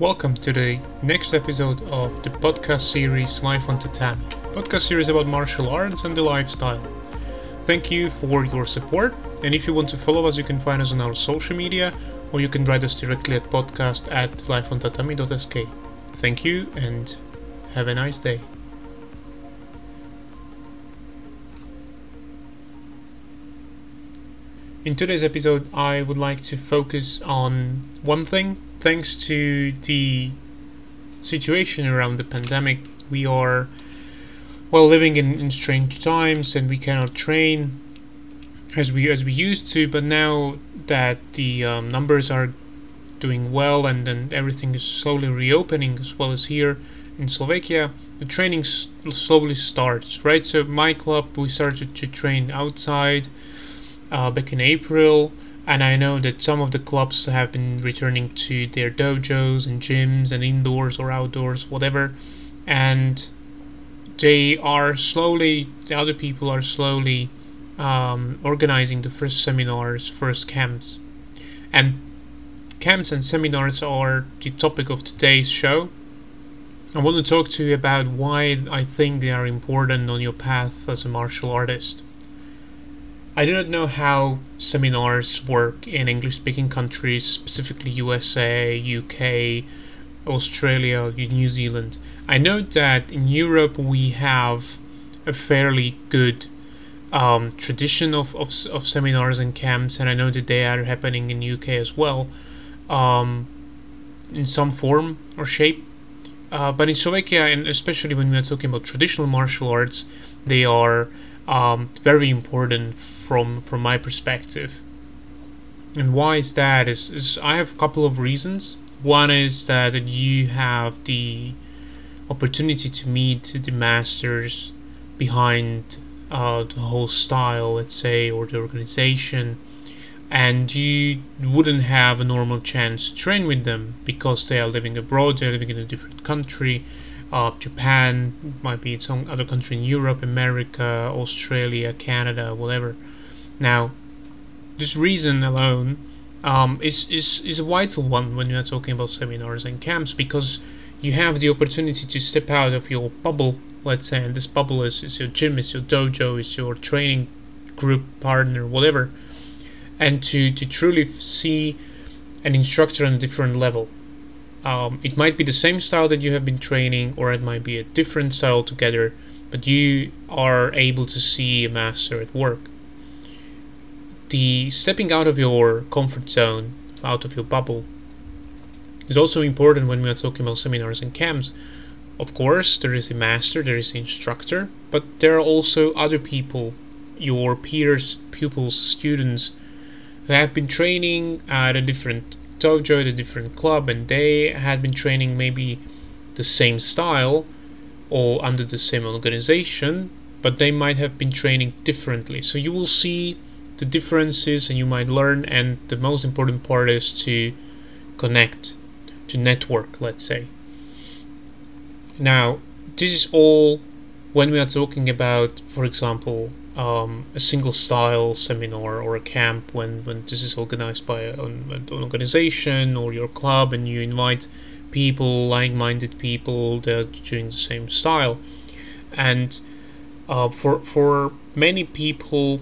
Welcome to the next episode of the podcast series Life on Tatami. Podcast series about martial arts and the lifestyle. Thank you for your support, and if you want to follow us, you can find us on our social media, or you can write us directly at podcast at lifeontatami.sk. Thank you, and have a nice day. In today's episode, I would like to focus on one thing. Thanks to the situation around the pandemic, we are well living in, in strange times, and we cannot train as we as we used to. But now that the um, numbers are doing well and, and everything is slowly reopening, as well as here in Slovakia, the training s- slowly starts. Right. So my club, we started to train outside uh, back in April, and I know that some of the clubs have been returning to their dojos and gyms and indoors or outdoors, whatever, and they are slowly, the other people are slowly um, organizing the first seminars, first camps. And camps and seminars are the topic of today's show. I want to talk to you about why I think they are important on your path as a martial artist. I do not know how seminars work in English speaking countries, specifically USA, UK, Australia, New Zealand. I know that in Europe we have a fairly good um, tradition of, of, of seminars and camps, and I know that they are happening in UK as well, um, in some form or shape. Uh, but in Slovakia, and especially when we are talking about traditional martial arts, they are um, very important from from my perspective. And why is that? Is, is I have a couple of reasons. One is that you have the opportunity to meet the masters behind uh, the whole style, let's say, or the organization, and you wouldn't have a normal chance to train with them because they are living abroad, they're living in a different country. Japan might be some other country in Europe, America, Australia, Canada, whatever. Now, this reason alone um, is, is, is a vital one when you are talking about seminars and camps because you have the opportunity to step out of your bubble, let's say, and this bubble is, is your gym, is your dojo, is your training group partner, whatever, and to, to truly see an instructor on a different level. Um, it might be the same style that you have been training, or it might be a different style together, but you are able to see a master at work the stepping out of your comfort zone, out of your bubble, is also important when we are talking about seminars and camps. Of course, there is the master, there is the instructor, but there are also other people, your peers, pupils, students, who have been training at a different dojo, at a different club, and they had been training maybe the same style or under the same organization, but they might have been training differently. So you will see the differences and you might learn and the most important part is to connect to network let's say now this is all when we are talking about for example um, a single style seminar or a camp when, when this is organized by an, an organization or your club and you invite people like-minded people that are doing the same style. And uh, for for many people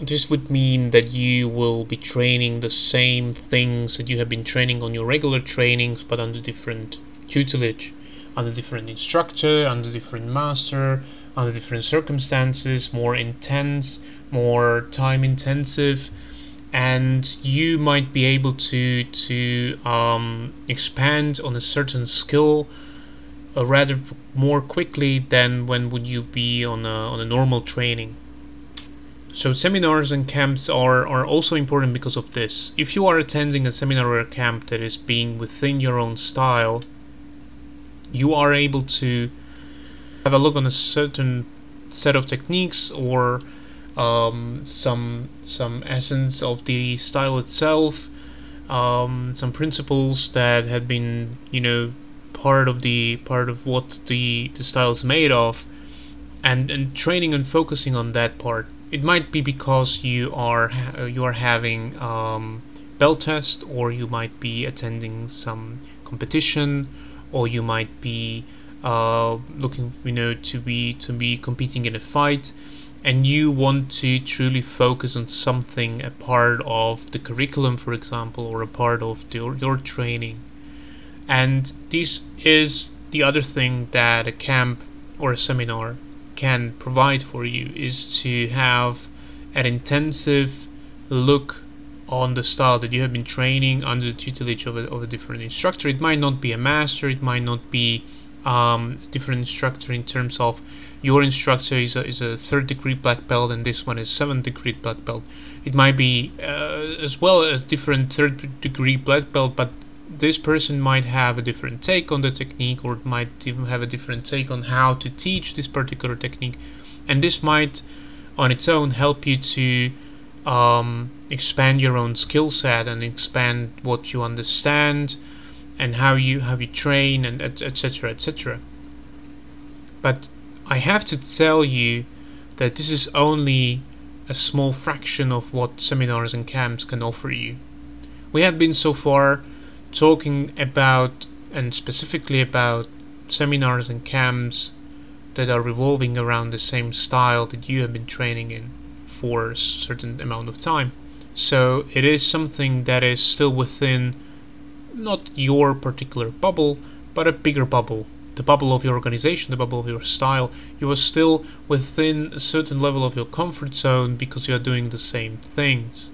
this would mean that you will be training the same things that you have been training on your regular trainings, but under different tutelage, under different instructor, under different master, under different circumstances, more intense, more time intensive, and you might be able to to um, expand on a certain skill uh, rather more quickly than when would you be on a on a normal training. So seminars and camps are, are also important because of this. If you are attending a seminar or a camp that is being within your own style, you are able to have a look on a certain set of techniques or um, some some essence of the style itself, um, some principles that had been you know part of the part of what the the style is made of, and and training and focusing on that part. It might be because you are you are having um, test or you might be attending some competition, or you might be looking, you know, to be to be competing in a fight, and you want to truly focus on something, a part of the curriculum, for example, or a part of the, your training. And this is the other thing that a camp or a seminar can provide for you is to have an intensive look on the style that you have been training under the tutelage of a, of a different instructor. It might not be a master, it might not be um, different instructor in terms of your instructor is a, is a third degree black belt and this one is seventh degree black belt. It might be uh, as well a different third degree black belt, but this person might have a different take on the technique or might even have a different take on how to teach this particular technique. And this might on its own help you to um, expand your own skill set and expand what you understand and how you how you train and etc etc but i have to tell you that this is only a small fraction of what seminars and camps can offer you. We have been so far talking about and specifically about seminars and camps that are revolving around the same style that you have been training in for a certain amount of time. So it is something that is still within not your particular bubble, but a bigger bubble. The bubble of your organization, the bubble of your style. You are still within a certain level of your comfort zone because you are doing the same things,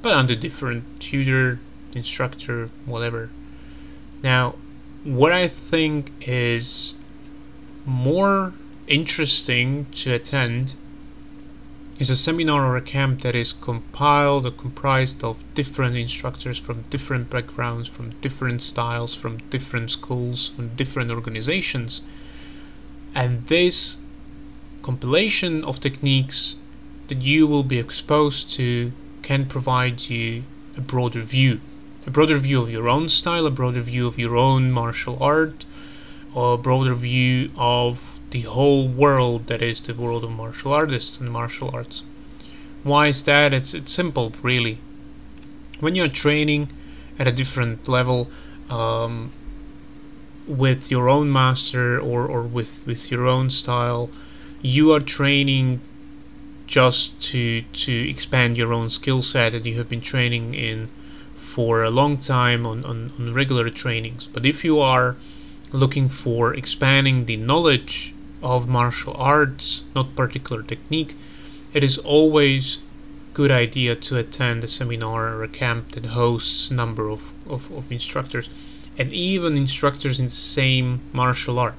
but under different tutor, instructor, whatever. Now, what I think is more interesting to attend is a seminar or a camp that is compiled or comprised of different instructors from different backgrounds, from different styles, from different schools, from different organizations. And this compilation of techniques that you will be exposed to can provide you a broader view. A broader view of your own style, a broader view of your own martial art, or a broader view of the whole world that is the world of martial artists and martial arts. Why is that? It's it's simple, really. When you're training at a different level, um, with your own master or, or with, with your own style, you are training just to to expand your own skill set that you have been training in for a long time on, on, on regular trainings. But if you are looking for expanding the knowledge of martial arts, not particular technique, it is always good idea to attend a seminar or a camp that hosts a number of, of, of instructors and even instructors in the same martial art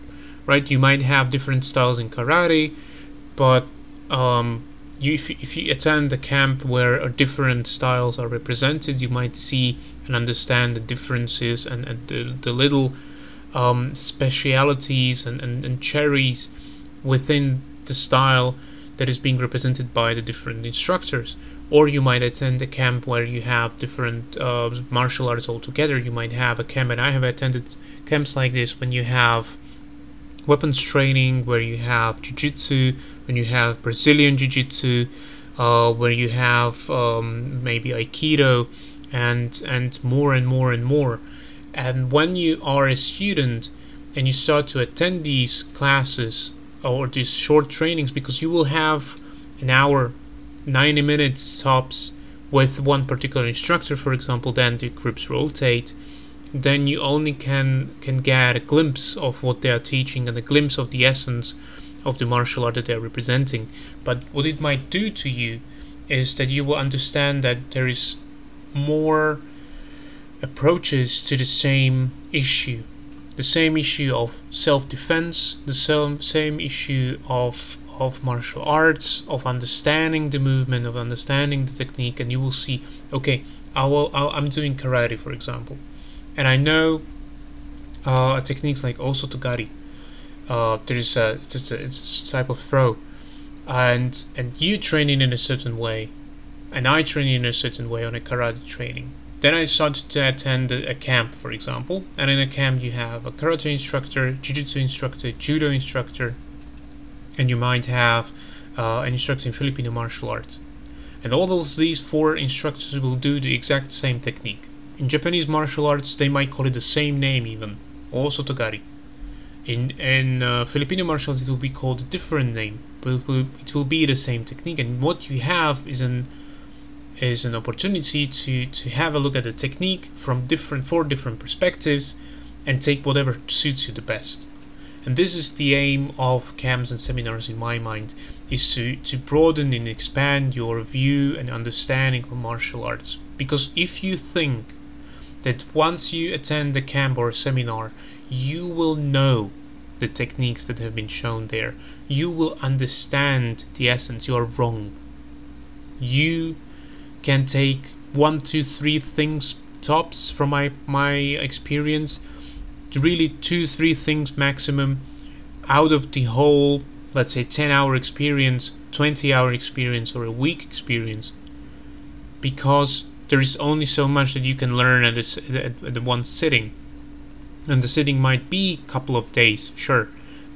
right? You might have different styles in karate but um, you, if, if you attend a camp where different styles are represented you might see and understand the differences and, and the, the little um, specialities and, and, and cherries within the style that is being represented by the different instructors. Or you might attend a camp where you have different uh, martial arts altogether. You might have a camp, and I have attended camps like this when you have weapons training, where you have jiu-jitsu, when you have Brazilian jiu-jitsu, uh, where you have um, maybe aikido, and and more and more and more. And when you are a student and you start to attend these classes or these short trainings, because you will have an hour, 90 minutes tops with one particular instructor, for example, then the groups rotate, then you only can can get a glimpse of what they are teaching and a glimpse of the essence of the martial art that they are representing. But what it might do to you is that you will understand that there is more approaches to the same issue. The same issue of self defense, the same, same issue of, of martial arts, of understanding the movement, of understanding the technique, and you will see okay, I will, i am doing karate, for example, and I know uh, techniques like osotogari. Uh, there's a, it's a, it's a type of throw, and and you training in a certain way, and I training in a certain way on a karate training then I started to attend a camp, for example, and in a camp you have a karate instructor, jiu-jitsu instructor, judo instructor, and you might have uh, an instructor in Filipino martial arts. And all those these four instructors will do the exact same technique. In Japanese martial arts, they might call it the same name even, Osotogari. In in uh, Filipino martial arts, it will be called a different name, but it will, it will be the same technique. And what you have is an is an opportunity to to have a look at the technique from different four different perspectives, and take whatever suits you the best. And this is the aim of camps and seminars in my mind, is to, to broaden and expand your view and understanding of martial arts. Because if you think that once you attend a camp or a seminar, you will know the techniques that have been shown there. You will understand the essence. You are wrong. You can take one, two, three things tops from my my experience. Really, two, three things maximum out of the whole, let's say, 10 hour experience, 20 hour experience, or a week experience. Because there is only so much that you can learn at, at, at the one sitting. And the sitting might be a couple of days, sure,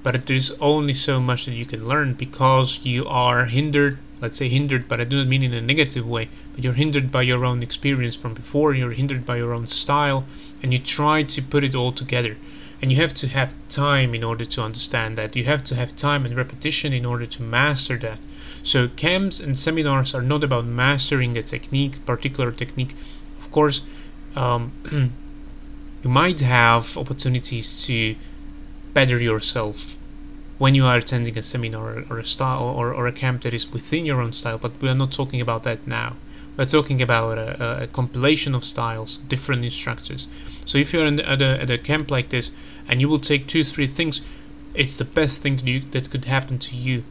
but there is only so much that you can learn because you are hindered let's say hindered but i do not mean in a negative way but you're hindered by your own experience from before you're hindered by your own style and you try to put it all together. And you have to have time in order to understand that. You have to have time and repetition in order to master that. So camps and seminars are not about mastering a technique, particular technique. Of course, um, you might have opportunities to better yourself when you are attending a seminar or a style or, or a camp that is within your own style. But we are not talking about that now. We're talking about a, a compilation of styles, different instructors. So if you're in, at, a, at a camp like this and you will take two, three things, it's the best thing to do that could happen to you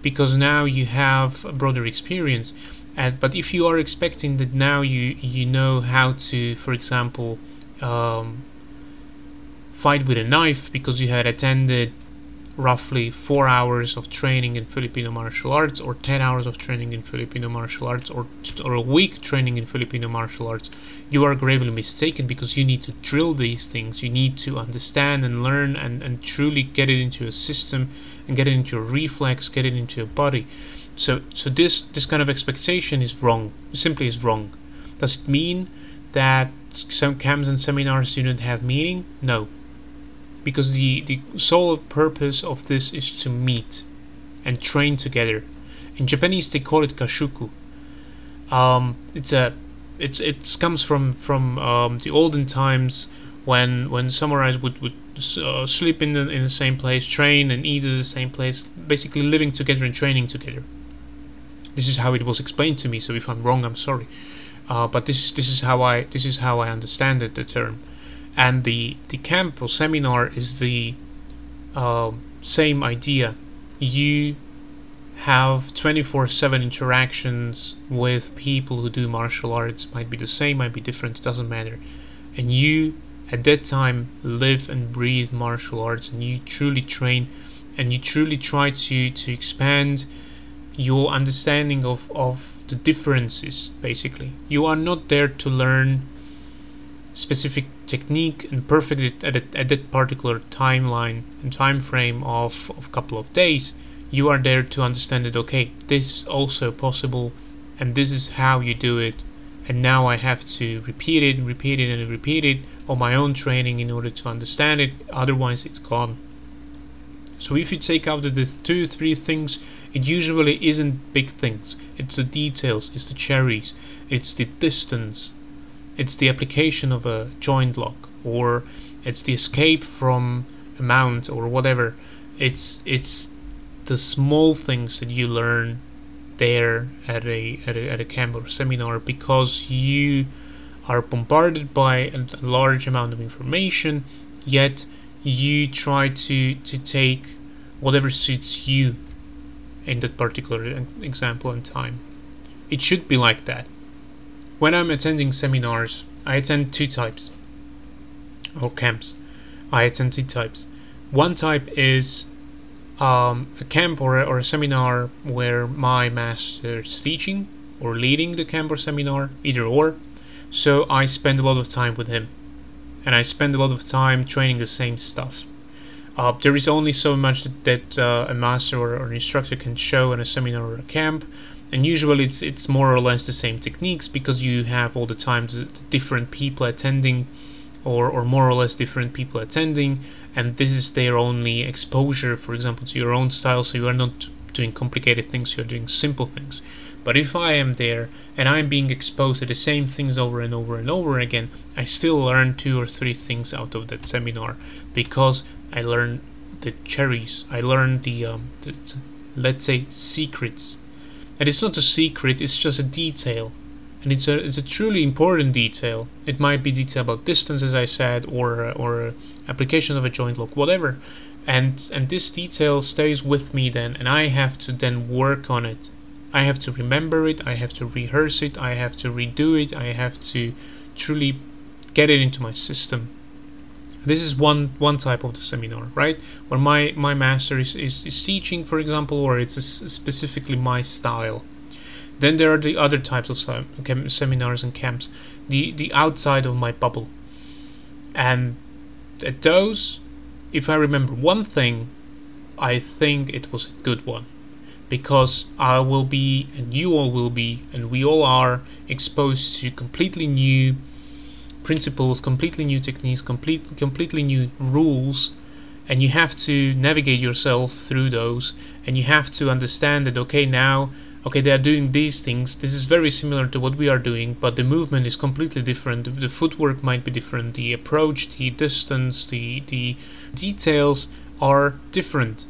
because now you have a broader experience. And, but if you are expecting that now you you know how to, for example, um, fight with a knife because you had attended roughly four hours of training in Filipino martial arts, or 10 hours of training in Filipino martial arts, or, or a week training in Filipino martial arts, you are gravely mistaken because you need to drill these things. You need to understand and learn and, and truly get it into a system and get it into your reflex, get it into your body. So, so this this kind of expectation is wrong. Simply is wrong. Does it mean that some camps and seminars do not have meaning? No, because the, the sole purpose of this is to meet and train together. In Japanese, they call it gasshuku. Um, it's a it's it comes from from um, the olden times when when samurais would would uh, sleep in the in the same place, train and eat at the same place, basically living together and training together. This is how it was explained to me. So if I'm wrong, I'm sorry. Uh, but this this is how I this is how I understand it, the term and the the camp or seminar is the uh, same idea. You have 24/7 interactions with people who do martial arts. Might be the same, might be different. It doesn't matter. And you, at that time, live and breathe martial arts, and you truly train, and you truly try to to expand your understanding of of the differences. Basically, you are not there to learn specific technique and perfect at, a, at that particular timeline and time frame of a couple of days, you are there to understand that okay, this is also possible and this is how you do it. And now I have to repeat it, repeat it, and repeat it on my own training in order to understand it. Otherwise, it's gone. So if you take out the two, three things, it usually isn't big things. It's the details, it's the cherries, it's the distance, it's the application of a joint lock or it's the escape from a mount or whatever. It's it's the small things that you learn there at a at a, at a camp or seminar because you are bombarded by a large amount of information yet you try to to take whatever suits you in that particular example and time. It should be like that when I'm attending seminars, I attend two types, or camps. I attend two types. One type is um, a camp or a, or a seminar where my master is teaching or leading the camp or seminar, either or. So I spend a lot of time with him, and I spend a lot of time training the same stuff. Uh, there is only so much that, that uh, a master or, or, an instructor can show in a seminar or a camp, and usually it's it's more or less the same techniques because you have all the time the, the different people attending or, or more or less different people attending. And this is their only exposure for example to your own style. So you are not doing complicated things you're doing simple things. But if i am there and i'm being exposed to the same things over and over and over again i still learn two or three things out of that seminar because i learn the cherries. I learn the, um, the let's say secrets and it's not a secret, it's just a detail. And it's a, it's a truly important detail. It might be detail about distance, as I said, or, or application of a joint lock, whatever. And, and this detail stays with me then, and I have to then work on it. I have to remember it, I have to rehearse it, I have to redo it, I have to truly get it into my system. This is one one type of the seminar, right? Where my my master is, is, is teaching, for example, or it's specifically my style. Then there are the other types of seminars and camps, the the outside of my bubble. And at those, if I remember one thing, I think it was a good one because I will be, and you all will be, and we all are exposed to completely new principles, completely new techniques, complete, completely new rules, and you have to navigate yourself through those, and you have to understand that okay now, okay they are doing these things. This is very similar to what we are doing, but the movement is completely different. The footwork might be different. The approach, the distance, the the details are different.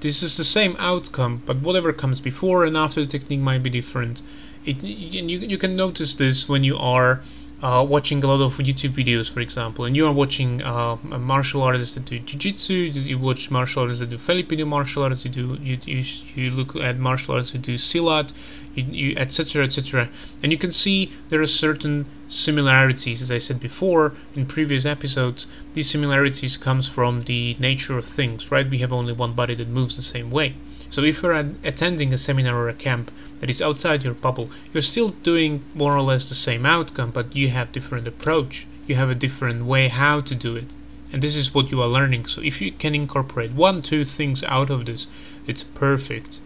This is the same outcome, but whatever comes before and after the technique might be different. It, you, you can notice this when you are uh, watching a lot of YouTube videos, for example, and you are watching uh, martial artists that do jiu-jitsu, you watch martial artists that do Filipino martial arts, you do you, you, you look at martial artists who do silat, you, etc. etc. And you can see there are certain similarities, as I said before in previous episodes. These similarities comes from the nature of things, right? We have only one body that moves the same way. So if you're attending a seminar or a camp that is outside your bubble, you're still doing more or less the same outcome, but you have different approach. You have a different way how to do it. And this is what you are learning. So if you can incorporate one, two things out of this, it's perfect.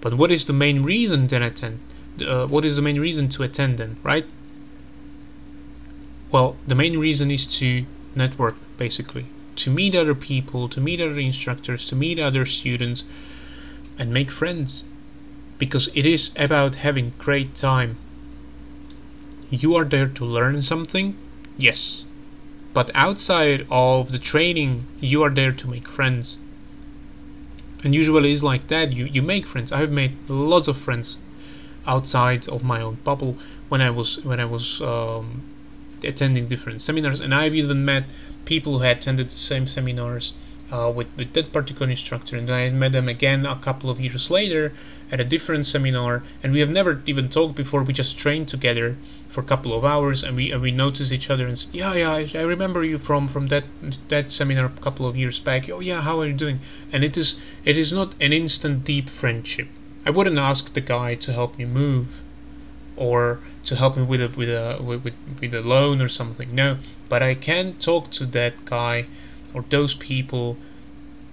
But what is the main reason then attend? Uh, what is the main reason to attend then, right? Well, the main reason is to network, basically. To meet other people, to meet other instructors, to meet other students, and make friends because it is about having great time. You are there to learn something, yes, but outside of the training, you are there to make friends. And usually it's like that. You you make friends. I have made lots of friends outside of my own bubble when I was when I was um, attending different seminars, and I've even met people who had attended the same seminars uh, with, with that particular instructor. And then I met them again a couple of years later at a different seminar. And we have never even talked before. We just trained together for a couple of hours and we and we noticed each other and said, yeah, yeah, I, I remember you from from that that seminar a couple of years back. Oh yeah, how are you doing? And it is it is not an instant deep friendship. I wouldn't ask the guy to help me move or to help me with a with a with, with a loan or something. No, but I can talk to that guy or those people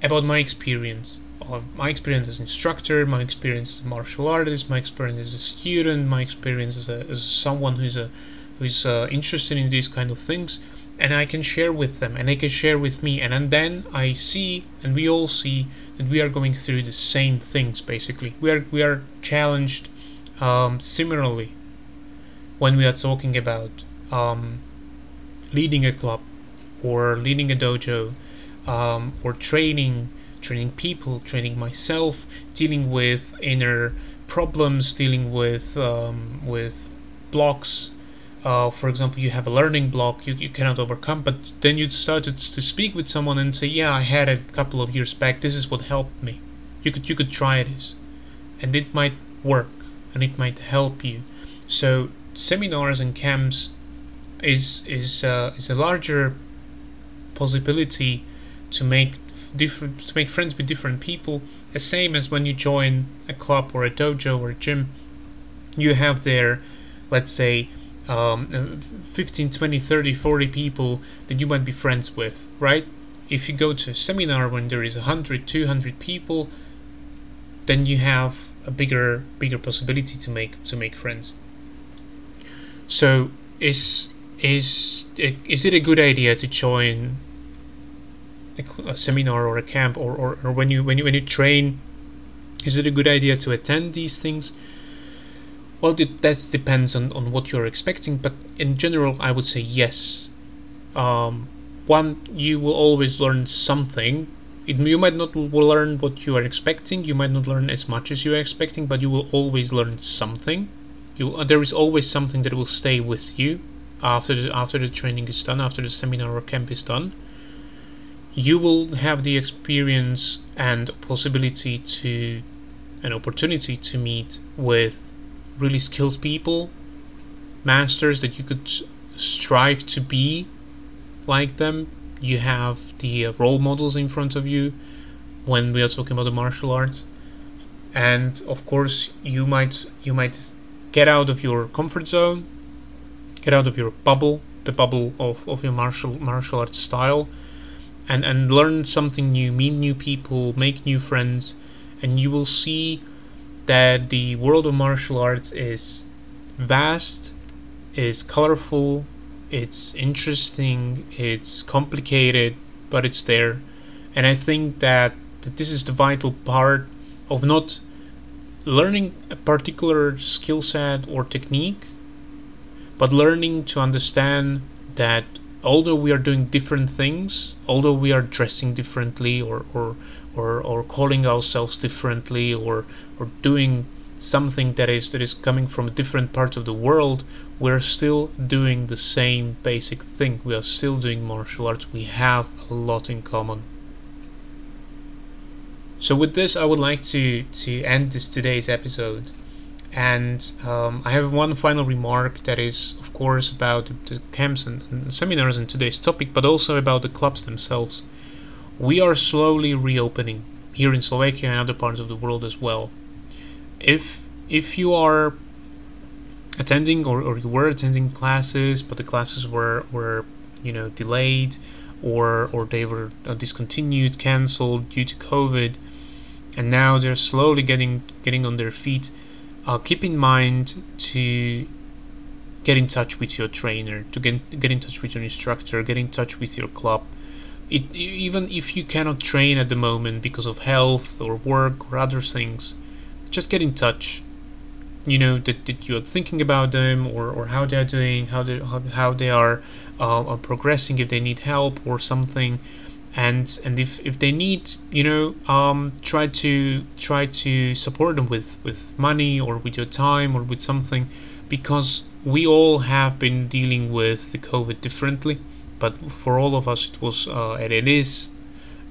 about my experience. Uh, my experience as instructor, my experience as martial artist, my experience as a student, my experience as, a, as someone who's a who's uh, interested in these kind of things, and I can share with them, and they can share with me, and, and then I see, and we all see that we are going through the same things. Basically, we are we are challenged um, similarly when we are talking about um, leading a club or leading a dojo um, or training training people training myself dealing with inner problems dealing with um, with blocks. Uh, for example you have a learning block you, you cannot overcome but then you started to speak with someone and say yeah i had it a couple of years back. This is what helped me. You could you could try this and it might work and it might help you. So seminars and camps is is uh, is a larger possibility to make different to make friends with different people the same as when you join a club or a dojo or a gym you have there let's say um, 15 20 30 40 people that you might be friends with right if you go to a seminar when there is 100 200 people then you have a bigger bigger possibility to make to make friends. So is is is it a good idea to join a, seminar or a camp or, or, or when you when you when you train? Is it a good idea to attend these things? Well, that depends on, on what you're expecting, but in general, I would say yes. Um, one, you will always learn something. It, you might not learn what you are expecting, you might not learn as much as you are expecting, but you will always learn something. You, uh, there is always something that will stay with you after the, after the training is done, after the seminar or camp is done. You will have the experience and possibility to, an opportunity to meet with really skilled people, masters that you could strive to be like them. You have the uh, role models in front of you when we are talking about the martial arts, and of course you might you might get out of your comfort zone, get out of your bubble, the bubble of, of your martial martial arts style, and and learn something new, meet new people, make new friends, and you will see that the world of martial arts is vast, is colorful, it's interesting, it's complicated, but it's there. And I think that, that this is the vital part of not learning a particular skill set or technique, but learning to understand that although we are doing different things, although we are dressing differently or, or, or, or calling ourselves differently or, or doing something that is that is coming from different parts of the world, we're still doing the same basic thing. We are still doing martial arts. We have a lot in common. So with this, I would like to to end this today's episode, and um, I have one final remark that is, of course, about the, camps and, and seminars and today's topic, but also about the clubs themselves. We are slowly reopening here in Slovakia and other parts of the world as well if if you are attending or, or you were attending classes but the classes were were you know delayed or or they were uh, discontinued cancelled due to covid and now they're slowly getting getting on their feet uh, keep in mind to get in touch with your trainer to get, get in touch with your instructor get in touch with your club it, even if you cannot train at the moment because of health or work or other things just get in touch. You know that, that you're thinking about them or, or how they're doing, how they how, how they are uh, progressing, if they need help or something, and and if, if they need you know um, try to try to support them with with money or with your time or with something, because we all have been dealing with the COVID differently, but for all of us it was uh, and it is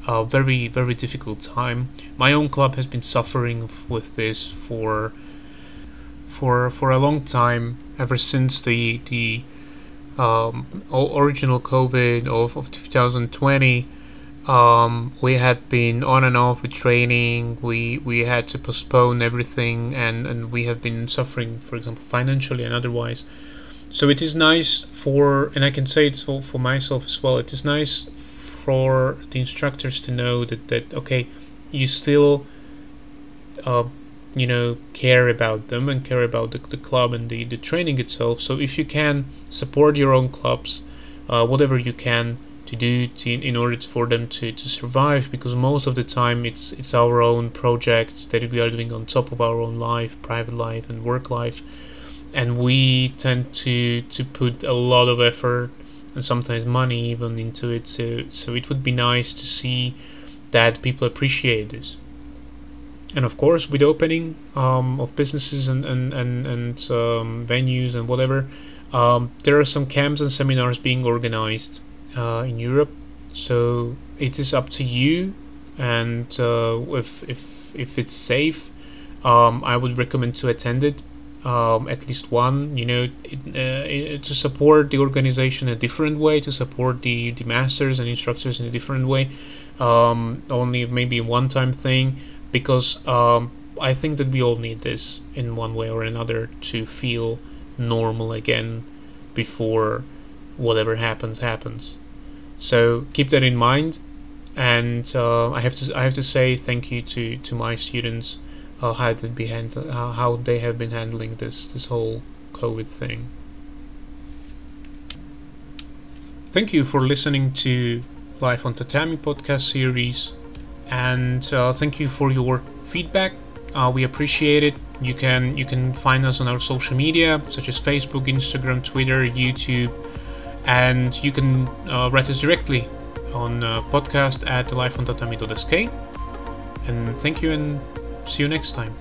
a very very difficult time. My own club has been suffering with this for for for a long time ever since the the um, original COVID of, of 2020. Um, we had been on and off with training. We we had to postpone everything, and and we have been suffering, for example, financially and otherwise. So it is nice for, and I can say it for, for myself as well. It is nice for the instructors to know that, that okay, you still, uh, you know, care about them and care about the, the club and the, the training itself. So if you can support your own clubs, uh, whatever you can to do to, in order for them to, to survive, because most of the time it's it's our own projects that we are doing on top of our own life, private life and work life, and we tend to to put a lot of effort and sometimes money even into it. So so it would be nice to see that people appreciate this. And of course, with opening um, of businesses and and and, and um, venues and whatever, um, there are some camps and seminars being organized uh, in Europe. So it is up to you, and uh, if if if it's safe, um, I would recommend to attend it um, at least one, you know, it, uh, to support the organization a different way, to support the, the masters and instructors in a different way, um, only maybe one time thing, because um, I think that we all need this in one way or another to feel normal again before whatever happens happens. So keep that in mind, and uh, I have to I have to say thank you to to my students uh, how they be handle how, how they have been handling this this whole COVID thing. Thank you for listening to Life on Tatami podcast series, and uh, thank you for your feedback. Uh, we appreciate it. You can you can find us on our social media such as Facebook, Instagram, Twitter, YouTube, and you can uh, write us directly on uh, podcast at lifeontatami.sk. And thank you, and see you next time.